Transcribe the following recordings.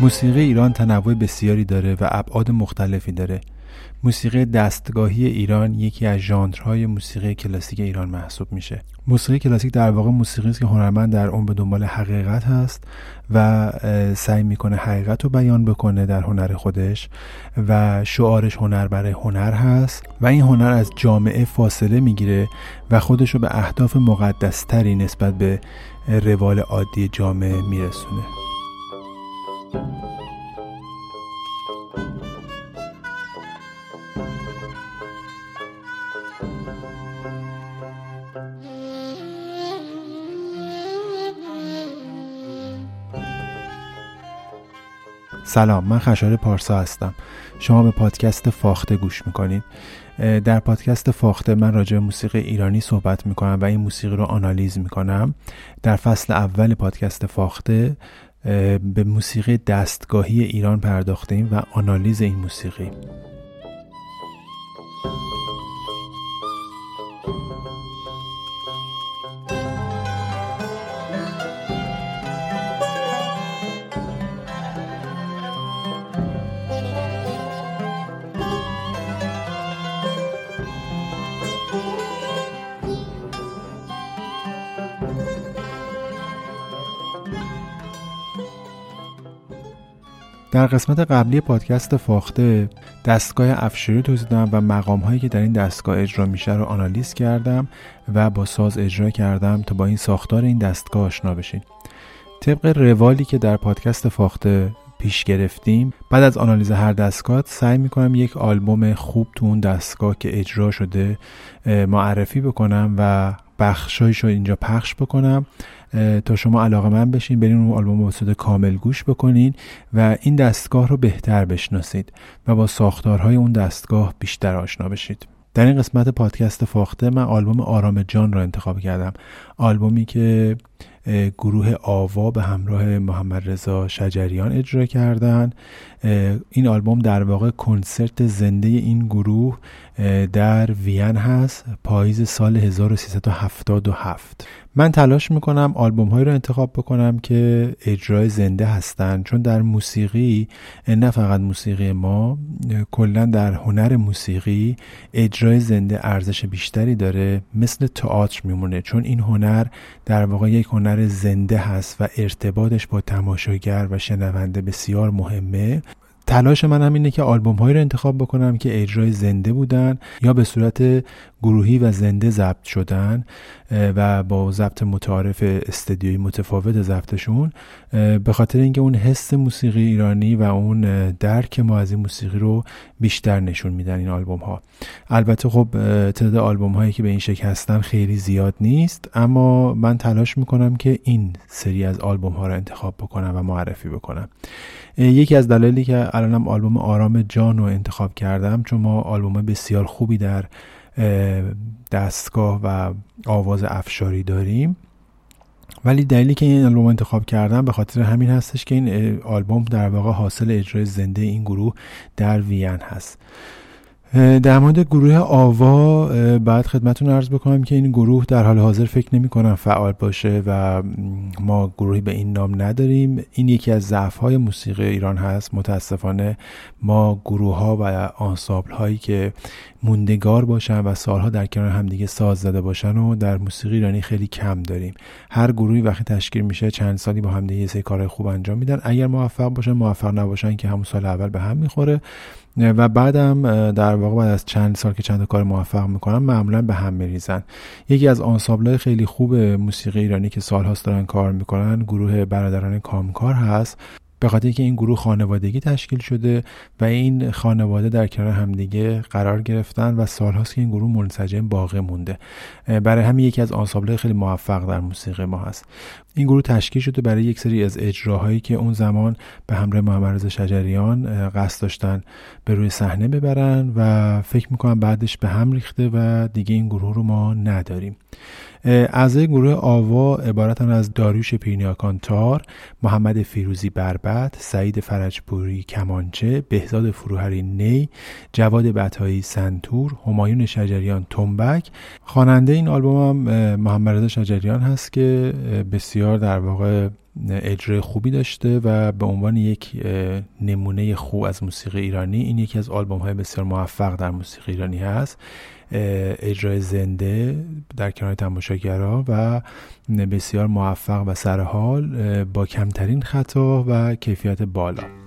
موسیقی ایران تنوع بسیاری داره و ابعاد مختلفی داره. موسیقی دستگاهی ایران یکی از ژانرهای موسیقی کلاسیک ایران محسوب میشه. موسیقی کلاسیک در واقع موسیقی است که هنرمند در اون به دنبال حقیقت هست و سعی می‌کنه حقیقت رو بیان بکنه در هنر خودش و شعارش هنر برای هنر هست و این هنر از جامعه فاصله می‌گیره و خودش رو به اهداف مقدستری نسبت به روال عادی جامعه میرسونه. سلام من خشار پارسا هستم. شما به پادکست فاخته گوش می‌کنید. در پادکست فاخته من راجع به موسیقی ایرانی صحبت می‌کنم و این موسیقی رو آنالیز می‌کنم. در فصل اول پادکست فاخته به موسیقی دستگاهی ایران پرداختیم و آنالیز این موسیقی. قسمت قبلی پادکست فاخته. دستگاه افشاری توضیح و مقام هایی که در این دستگاه اجرا میشه رو آنالیز کردم و با ساز اجرا کردم تا با این ساختار این دستگاه آشنا بشین. طبق روالی که در پادکست فاخته پیش گرفتیم بعد از آنالیز هر دستگاه سعی می‌کنم یک آلبوم خوب تو اون دستگاه که اجرا شده معرفی بکنم و بخشایش رو اینجا پخش بکنم. تا شما علاقه من بشین برین اون آلبوم به کامل گوش بکنین و این دستگاه رو بهتر بشناسید و با ساختارهای اون دستگاه بیشتر آشنا بشید. در این قسمت پادکست فاخته من آلبوم آرام جان را انتخاب کردم. آلبومی که گروه آوا به همراه محمد رضا شجریان اجرا کردن. این آلبوم در واقع کنسرت زنده این گروه در وین هست پاییز سال 1377 من تلاش می‌کنم آلبوم هایی رو انتخاب بکنم که اجرای زنده هستن. چون در موسیقی نه فقط موسیقی ما کلا در هنر موسیقی اجرای زنده ارزش بیشتری داره مثل تئاتر میمونه. چون این هنر در واقع یک هنر زنده هست و ارتباطش با تماشاگر و شنونده بسیار مهمه. تلاش من هم اینه که آلبوم هایی رو انتخاب بکنم که اجرای زنده بودن یا به صورت گروهی و زنده ضبط شدن. و با ضبط متعارف استدیوی متفاوت ضبطشون به خاطر اینکه اون حس موسیقی ایرانی و اون درک ما از این موسیقی رو بیشتر نشون میدن این آلبوم ها البته خب تعداد آلبوم هایی که به این شکل هستن خیلی زیاد نیست اما من تلاش می‌کنم که این سری از آلبوم ها رو انتخاب بکنم و معرفی بکنم. یکی از دلایلی که الانم آلبوم آرام جان رو انتخاب کردم چون ما آلبوم بسیار خوبی در دستگاه و آواز افشاری داریم. ولی دلیلی که این آلبوم انتخاب کردم به خاطر همین هستش که این آلبوم در واقع حاصل اجرای زنده این گروه در وین هست. در مورد گروه آوا بعد خدمتون ارز بکنم که این گروه در حال حاضر فکر نمی کنم فعال باشه و ما گروهی به این نام نداریم. این یکی از ضعف های موسیقی ایران هست. متاسفانه ما گروه ها و آنسابل هایی که موندگار باشن و سالها در کنار همدیگه ساز زده باشن و در موسیقی ایرانی خیلی کم داریم. هر گروهی وقتی تشکیل میشه چند سالی با همدیگه یه سری کارهای خوب انجام میدن. اگر موفق باشن موفق نباشن که همون سال اول به هم می‌خوره. و بعدم در واقع بعد از چند سال که چند کار موفق می‌کنن معمولا به هم میریزن. یکی از آنسابلای خیلی خوب موسیقی ایرانی که سالهاست دارن کار می‌کنن گروه برادران کامکار هست. به خاطر که این گروه خانوادگی تشکیل شده و این خانواده در کنار همدیگه قرار گرفتن و سالهاست که این گروه منسجم باقی مونده. برای همین یکی از آنسابلهای خیلی موفق در موسیقی ما هست. این گروه تشکیل شده برای یک سری از اجراهایی که اون زمان به همراه محمد شجریان قصد داشتن به روی صحنه ببرن و فکر می‌کنم بعدش به هم ریخته و دیگه این گروه رو ما نداریم. اعضای گروه آوا عبارتن از داریوش پیرنیاکان تار محمد فیروزی بربت سعید فرجپوری کمانچه بهزاد فروهری نی جواد بطایی سنتور همایون شجریان تنبک. خواننده این آلبوم هم محمد رضا شجریان هست که بسیار در واقع اجرای خوبی داشته و به عنوان یک نمونه خوب از موسیقی ایرانی این یکی از آلبوم های بسیار موفق در موسیقی ایرانی هست. اجرای زنده در کنار تماشاگرها و بسیار موفق و سرحال با کمترین خطا و کیفیت بالا.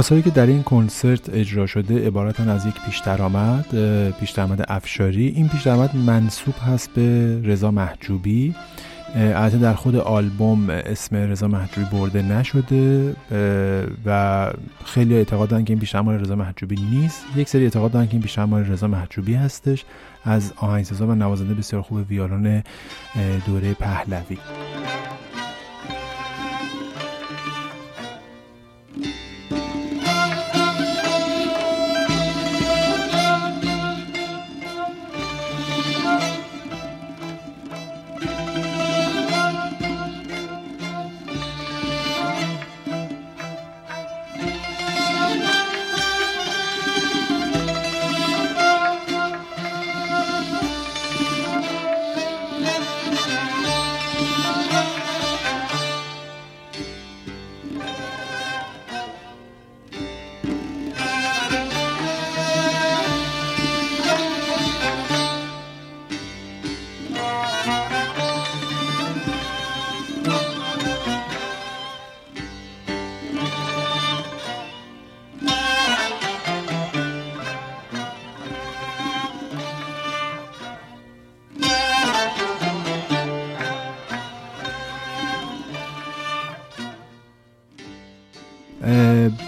آثاری که در این کنسرت اجرا شده عبارتن از یک پیش درآمد پیش درآمد افشاری. این پیش درآمد منصوب هست به رضا محجوبی. البته در خود آلبوم اسم رضا محجوبی برده نشده و خیلی اعتقاد دارن که این پیش رضا محجوبی نیست. یک سری اعتقاد دارن که این پیش رضا محجوبی هستش از آهنگسازا و نوازنده بسیار خوب ویولون دوره پهلوی.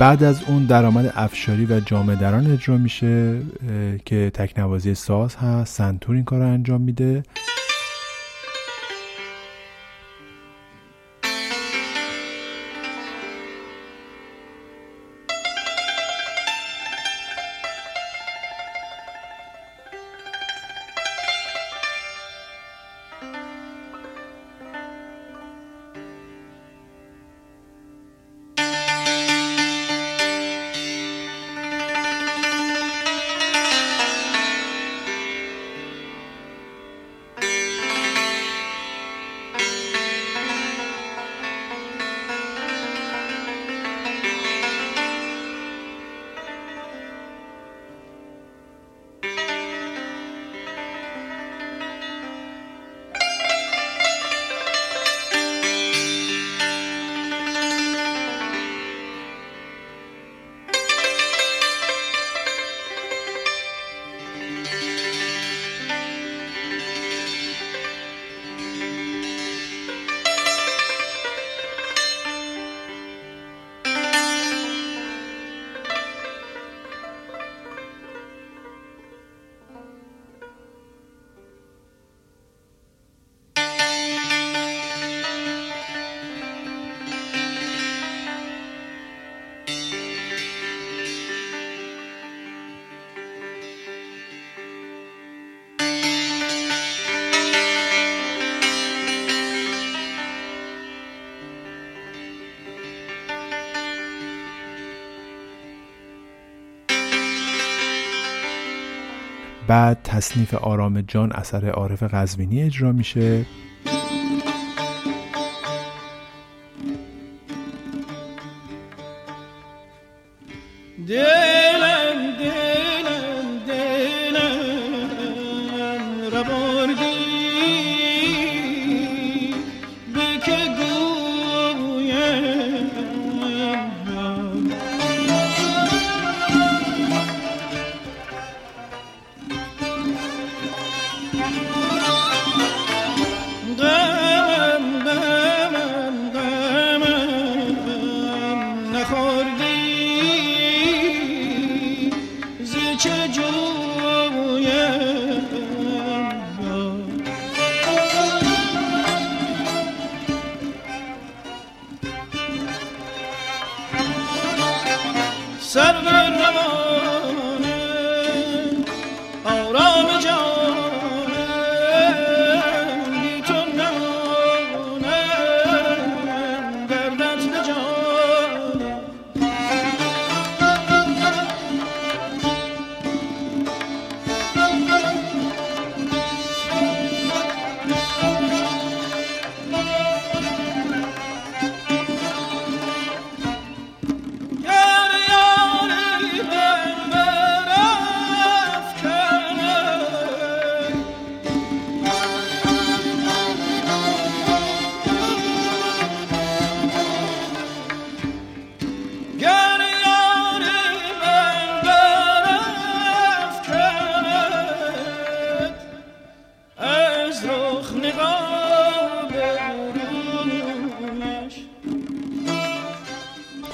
بعد از اون درآمد افشاری و جامعه دران اجرا میشه که تکنوازی ساز هست سنتور این کار رو انجام میده. بعد تصنیف آرام جان اثر عارف قزوینی اجرا میشه.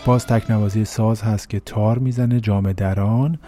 باز تکنوازی ساز هست که تار می‌زنه جام دران.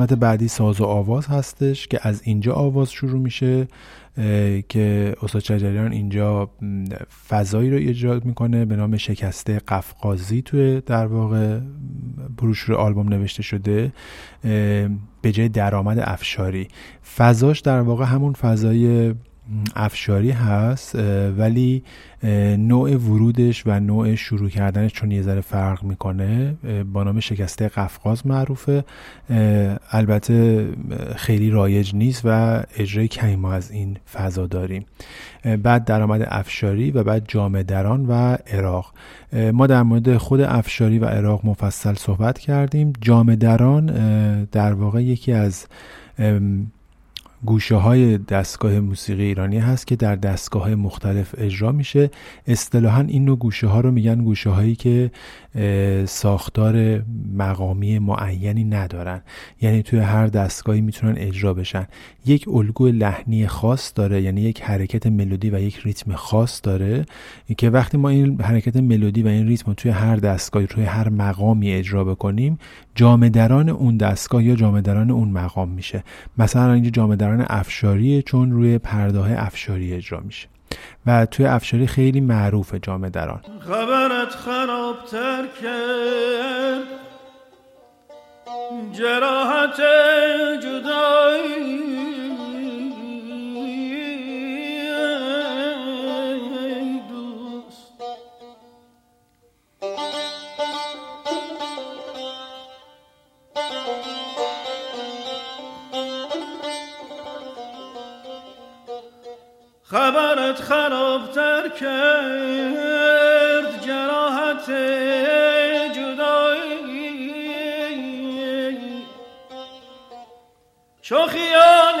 قسمت بعدی ساز و آواز هستش که از اینجا آواز شروع میشه که استاد شجریان اینجا فضایی رو ایجاد می‌کنه به نام شکسته قفقازی توی در واقع بروشور آلبوم نوشته شده به جای درآمد افشاری. فضاش در واقع همون فضای افشاری هست ولی نوع ورودش و نوع شروع کردنش چون یه ذره فرق می‌کنه با نام شکسته قفقاز معروفه. البته خیلی رایج نیست و اجرای کمی ما از این فضا داریم. بعد درآمد افشاری و بعد جامع دران و عراق. ما در مورد خود افشاری و عراق مفصل صحبت کردیم. جامع دران در واقع یکی از گوشه های دستگاه موسیقی ایرانی هست که در دستگاه مختلف اجرا میشه. اصطلاحا این نوع گوشه ها رو میگن گوشه هایی که ساختار مقامی معینی ندارن. یعنی توی هر دستگاهی می‌تونن اجرا بشن. یک الگو لحنی خاص داره یعنی یک حرکت ملودی و یک ریتم خاص داره که وقتی ما این حرکت ملودی و این ریتم رو توی هر دستگاهی توی هر مقامی اجرا بکنیم جامدران اون دستگاه یا جامدران اون مقام میشه. مثلا اینجا جامدران افشاریه چون روی پرده افشاری اجرا میشه. و توی افشاری خیلی معروفه جامدران خبرت خرابتر کرد جراحت جدایی خبرت خرابتر کرد جراحت جدایی. چو خیال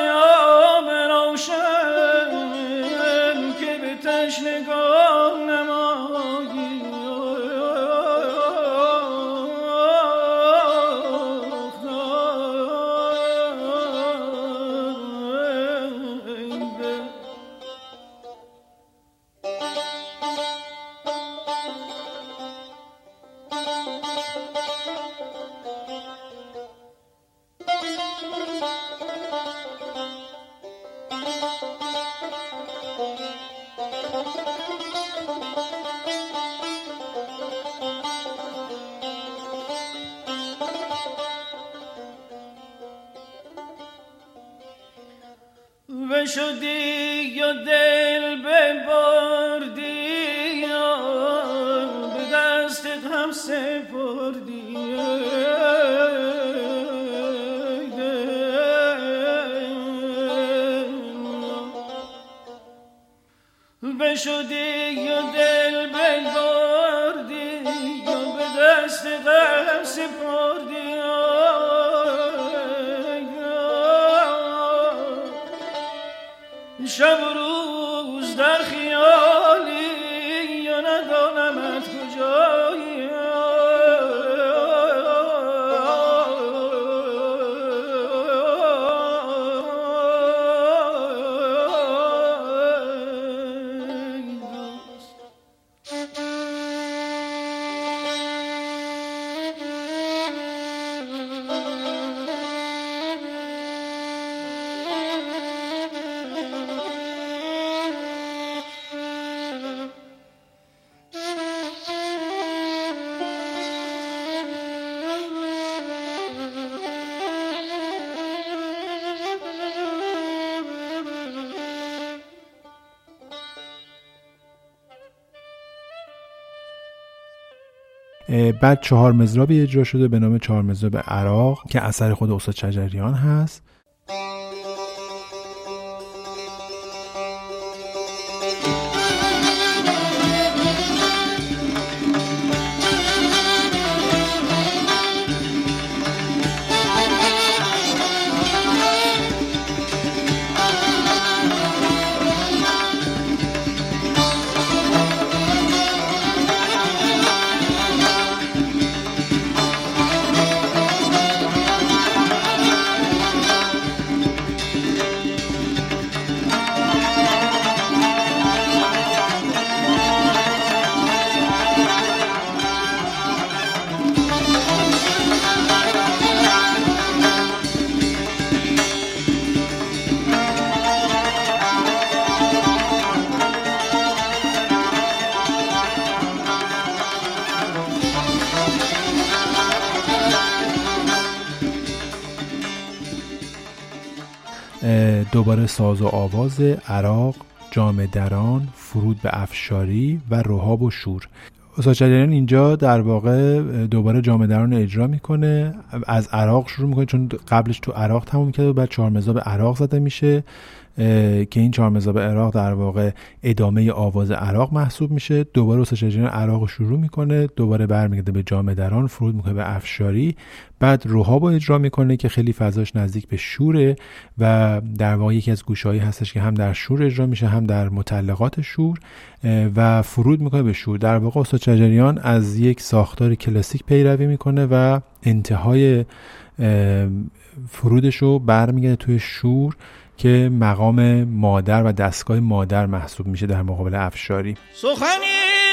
بشدی بعد چهار مزرابی اجرا شده به نام چهار مزراب عراق که اثر خود استاد شجریان هست. دوباره ساز و آواز عراق جام دران فرود به افشاری و رهاب و شور. استاد شجریان اینجا در واقع دوباره جام دران اجرا می‌کنه. از عراق شروع می‌کنه چون قبلش تو عراق تموم کرده و بعد چهار مزاب عراق زده میشه. که این چهار مزاب عراق در واقع ادامه آواز عراق محسوب میشه. دوباره شجریان عراق رو شروع می‌کنه دوباره برمیگرده به جام دران فرود می‌کنه به افشاری. بعد روحاب رو اجرا می‌کنه که خیلی فضاش نزدیک به شوره و در واقع یکی از گوشهایی هستش که هم در شور اجرا میشه هم در متعلقات شور و فرود می‌کنه به شور. در واقع استاد شجریان از یک ساختار کلاسیک پیروی می‌کنه و انتهای فرودش رو برمیگرده توی شور. که مقام مادر و دستگاه مادر محسوب میشه در مقابل افشاری. سخنی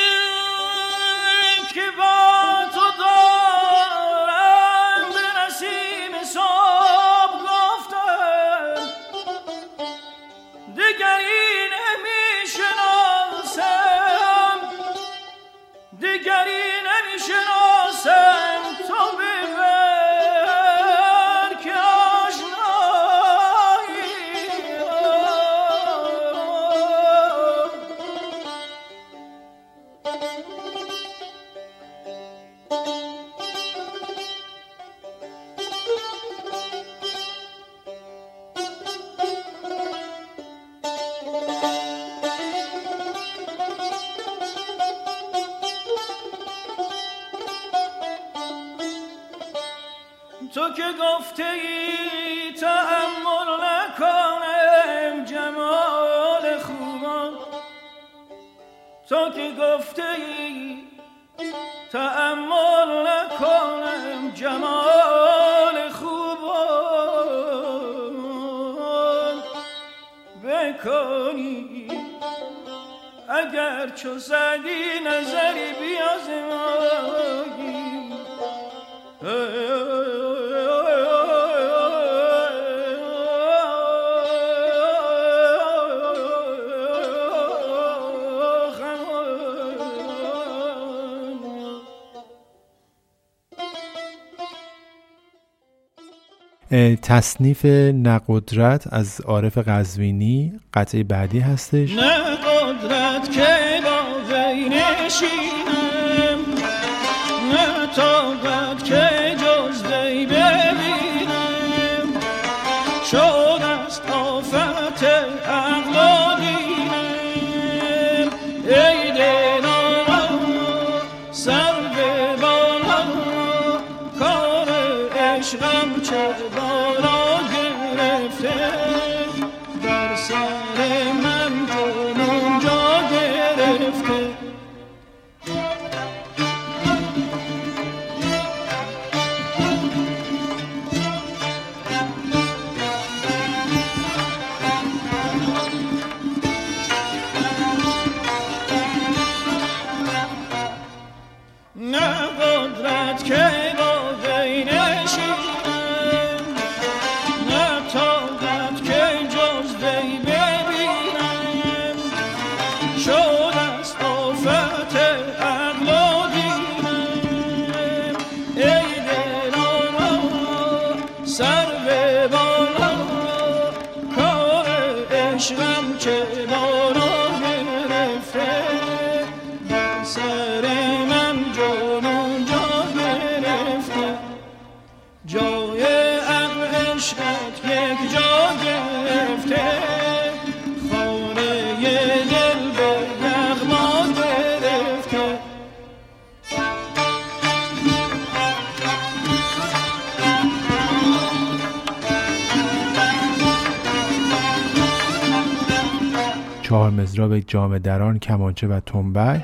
تو که گفته ای تحمل نکنم جمال خوبان. تو که گفته ای تحمل نکنم جمال خوبان. بکنی اگر چو زدی نظری بیازمایی تصنیف نقدرت از عارف قزوینی قطعه بعدی هستش. نه قدرت که با نشینم نه چهار مزراب جام دران کمانچه و تنبک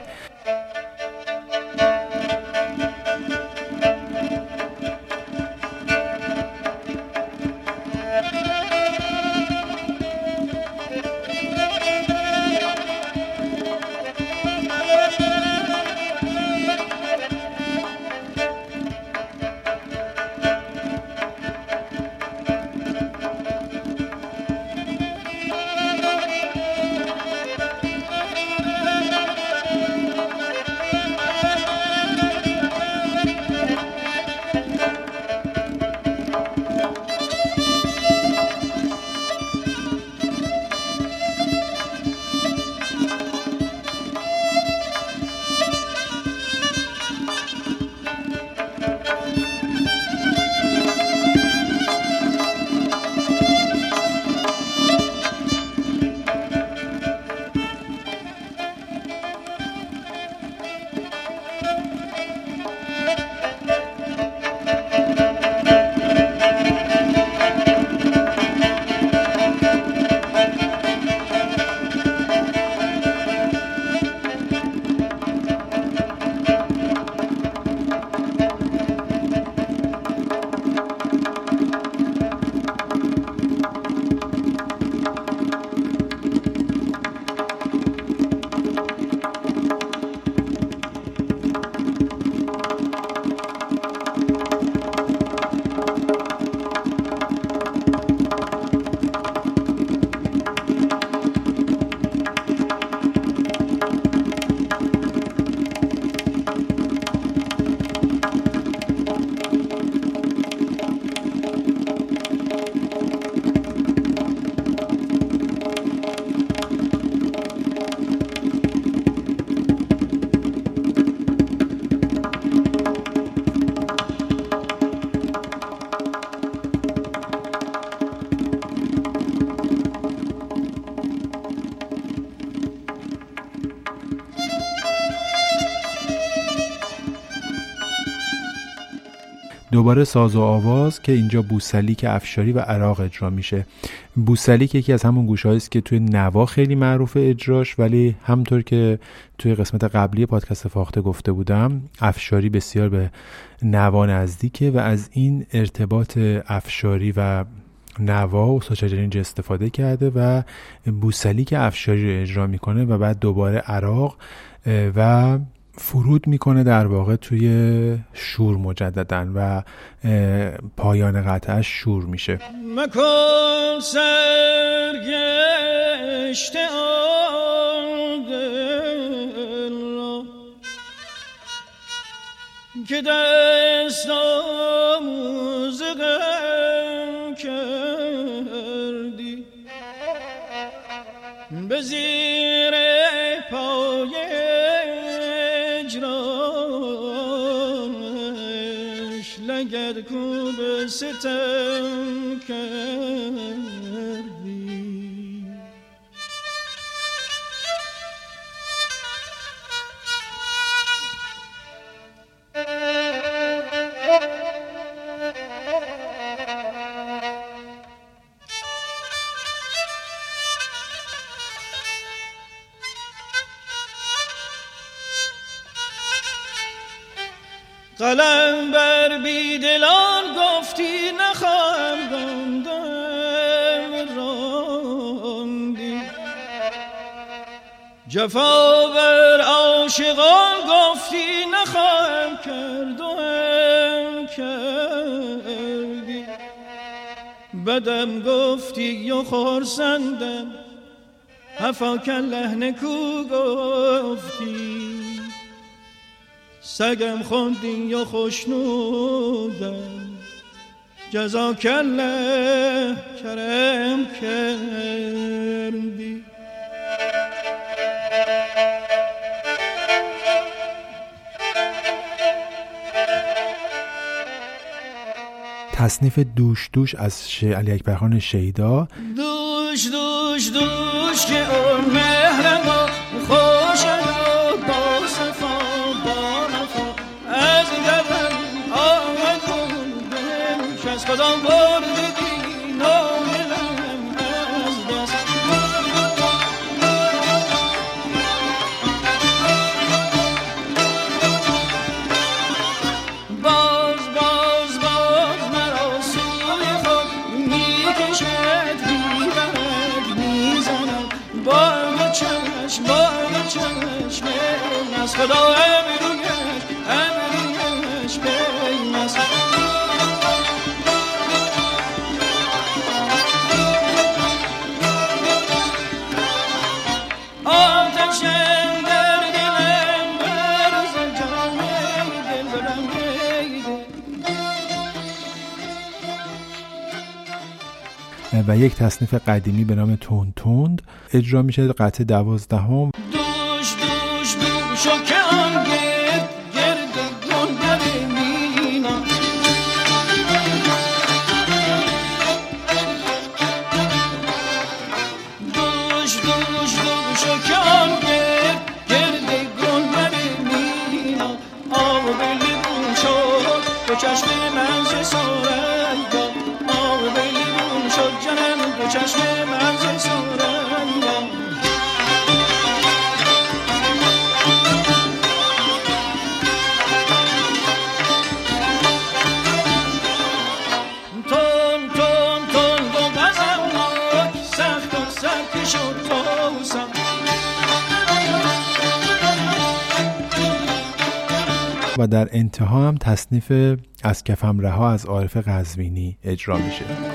دوباره ساز و آواز که اینجا بوسلیک افشاری و عراق اجرا میشه. بوسلیک یکی از همون گوشه است که توی نوا خیلی معروف اجراش ولی همطور که توی قسمت قبلی پادکست فاخته گفته بودم افشاری بسیار به نوا نزدیکه و از این ارتباط افشاری و نوا و اینجا استفاده کرده و بوسلیک افشاری رو اجرا می‌کنه و بعد دوباره عراق و فرود می‌کنه در واقع توی شور مجددا و پایان قطعش شور میشه. مکن را که دست آموز غم کردی. به ستم کردی قلم بر بیدلان گفتی نخواهم راندم راندی جفا بر عاشقان گفتی نخواهم کرد و هم کردی. بدم گفتی و خورسندم. هفا کله کو گفتی. سگم خوندی یا خوشنودم. جزا کله کرم کردی. تصنیف دوش دوش از ش... علی اکبرخان شیدا دوش دوش دوش که یک تصنیف قدیمی به نام تند تند اجرا میشه قطعه دوازدهم و و در انتها هم تصنیف از کفم رها از عارف قزوینی اجرا میشه.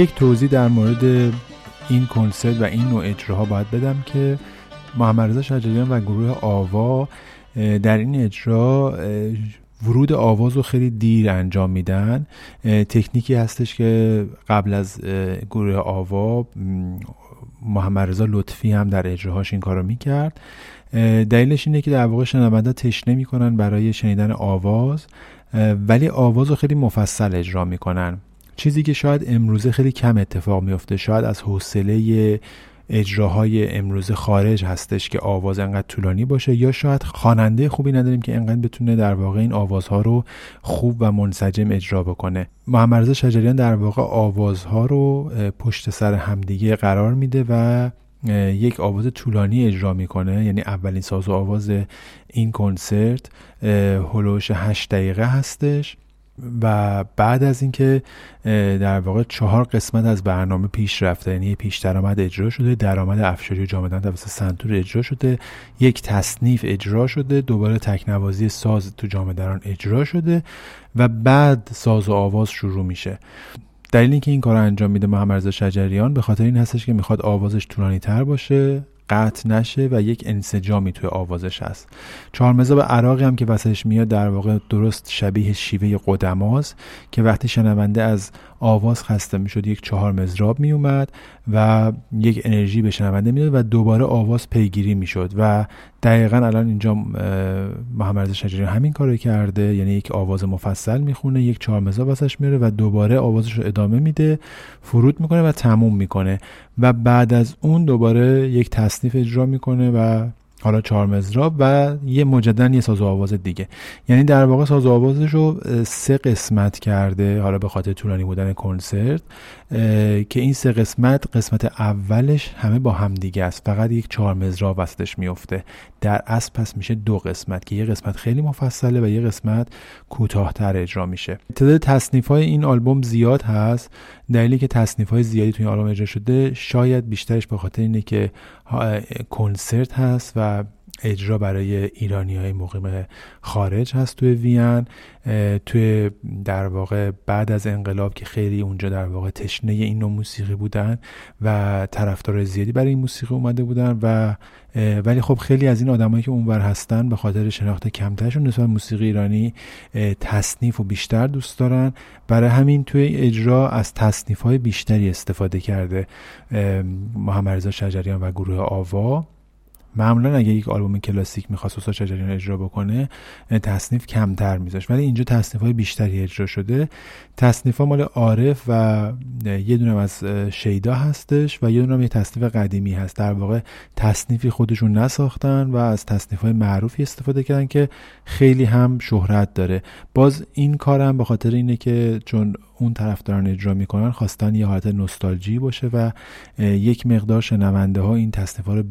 یک توضیح در مورد این کنسرت و این نوع اجراها باید بدم که محمد رضا شجریان و گروه آوا در این اجرا ورود آواز رو خیلی دیر انجام میدن. تکنیکی هستش که قبل از گروه آوا محمد رضا لطفی هم در اجراهاش این کارو می‌کرد. دلیلش اینه که در واقع شنونده تشنه می‌کنن برای شنیدن آواز ولی آواز رو خیلی مفصل اجرا می‌کنن. چیزی که شاید امروزه خیلی کم اتفاق میفته شاید از حوصله اجراهای امروز خارج هستش که آواز انقدر طولانی باشه یا شاید خواننده خوبی نداریم که انقدر بتونه در واقع این آوازها رو خوب و منسجم اجرا بکنه. محمد رضا شجریان در واقع آوازها رو پشت سر همدیگه قرار میده و یک آواز طولانی اجرا می‌کنه. یعنی اولین ساز و آواز این کنسرت هلوش هشت دقیقه هستش. و بعد از اینکه در واقع چهار قسمت از برنامه پیش رفته یعنی پیش درآمد اجرا شده درآمد افشاری جامدان توسط سنتور اجرا شده یک تصنیف اجرا شده دوباره تکنوازی ساز تو جامدران اجرا شده و بعد ساز و آواز شروع میشه. دلیل اینکه این کار انجام میده محمد رضا شجریان به خاطر این هستش که می‌خواد آوازش طولانی تر باشه قطع نشه و یک انسجامی توی آوازش هست. چهارمزا عراقی هم که وسطش میاد در واقع درست شبیه شیوه قدماست که وقتی شنونده از آواز خسته می‌شد یک چهار مزراب میومد و یک انرژی به شنونده می‌داد و دوباره آواز پیگیری می‌شد و دقیقا الان اینجا محمد رضا شجریان همین کارو کرده یعنی یک آواز مفصل می‌خونه یک چهار مزراب واسش میاره و دوباره آوازش رو ادامه میده فرود می‌کنه و تموم می‌کنه و بعد از اون دوباره یک تصنیف اجرا می‌کنه و حالا چهار مزراب و یه مجددا یه ساز و آواز دیگه. یعنی در واقع ساز و آوازش رو سه قسمت کرده حالا به خاطر طولانی بودن کنسرت که این سه قسمت قسمت اولش همه با هم دیگه است. فقط یک چهار مزراب وسطش میفته در اصل پس میشه دو قسمت که یه قسمت خیلی مفصله و یه قسمت کوتاهتر اجرا میشه. تعداد تصنیف های این آلبوم زیاد هست. دلیلی که تصنیف های زیادی توی آلبوم اجرا شده شاید بیشترش به خاطر اینه که کنسرت هست و اجرا برای ایرانی های مقیم خارج هست توی وین توی در واقع بعد از انقلاب که خیلی اونجا در واقع تشنه این نوع موسیقی بودن و طرفدار زیادی برای این موسیقی اومده بودن و ولی خب خیلی از این آدمایی که اونور هستن به خاطر شناخت کمترشون نسبت موسیقی ایرانی تصنیف و بیشتر دوست دارن. برای همین توی اجرا از تصنیف های بیشتری استفاده کرده محمد رضا شجریان و گروه آوا. معمولا اگه یک آلبوم کلاسیک می‌خواست استاد شجریان اجرا بکنه تصنیف کمتر میذاشت. ولی اینجا تصنیف های بیشتری اجرا شده. تصنیف ها مال عارف و یه دونه از شیدا هستش و یه دونه یه تصنیف قدیمی هست. در واقع تصنیفی خودشون نساختن و از تصنیف های معروفی استفاده کردن که خیلی هم شهرت داره. باز این کارم به خاطر اینه که چون اون طرفداران اجرا می‌کنن خواستن یه حالت نوستالژی باشه و یک مقدار شنونده ها این تصنیف ها رو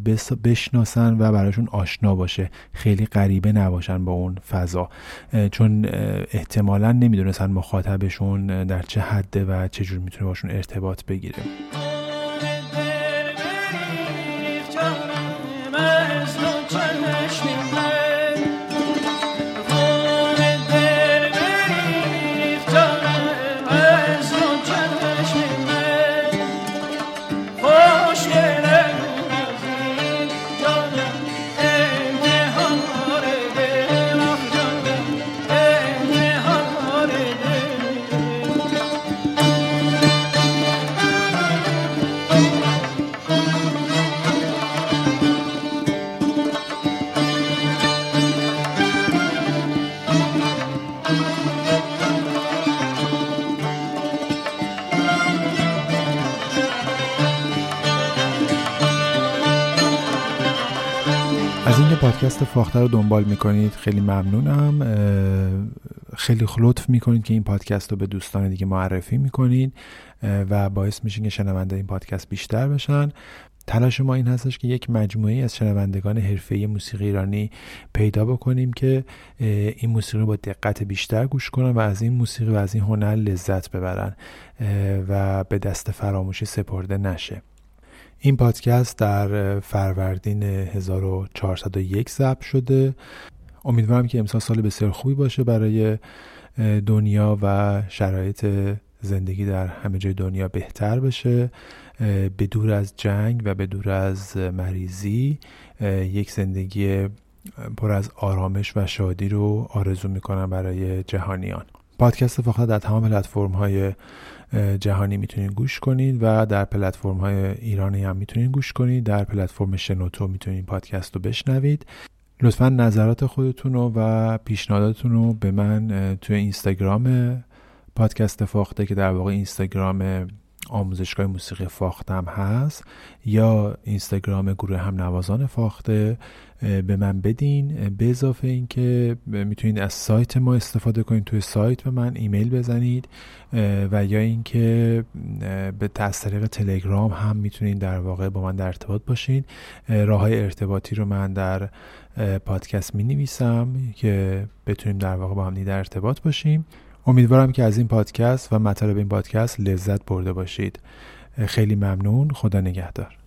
بشناسن و براشون آشنا باشه. خیلی غریبه نباشن با اون فضا. چون احتمالا نمی‌دونستن مخاطبشون در چه حده و چجور می‌تونه باشون ارتباط بگیره. پادکست فاخته رو دنبال می‌کنید خیلی ممنونم. خیلی لطف می‌کنید که این پادکست رو به دوستان دیگه معرفی می‌کنید و باعث میشین که شنونده این پادکست بیشتر بشن. تلاش ما این هستش که یک مجموعه از شنوندگان حرفه‌ای موسیقی ایرانی پیدا بکنیم که این موسیقی رو با دقت بیشتر گوش کنن و از این موسیقی و از این هنر لذت ببرن و به دست فراموشی سپرده نشه. این پادکست در فروردین 1401 ضبط شده. امیدوارم که امسال سال بسیار خوبی باشه برای دنیا و شرایط زندگی در همه جای دنیا بهتر بشه. به دور از جنگ و به دور از مریضی یک زندگی پر از آرامش و شادی رو آرزو می‌کنم برای جهانیان. پادکست فقط در تمام پلتفرم های جهانی می‌تونید گوش کنید و در پلتفرم های ایرانی هم می‌تونید گوش کنید در پلتفرم شنوتو می‌تونید پادکست رو بشنوید. لطفا نظرات خودتون رو و پیشنهاداتتون رو به من توی اینستاگرام پادکست فاخته که در واقع اینستاگرام آموزشگاه موسیقی فاختم هست یا اینستاگرام گروه هم نوازان فاخته به من بدین. به اضافه اینکه می‌تونید از سایت ما استفاده کنید. توی سایت به من ایمیل بزنید. و یا اینکه به طریق تلگرام هم می‌تونید در واقع با من در ارتباط باشین. راه های ارتباطی رو من در پادکست می نویسم که بتونیم در واقع با هم در ارتباط باشیم. امیدوارم که از این پادکست و مطالب این پادکست لذت برده باشید. خیلی ممنون. خدا نگهدار.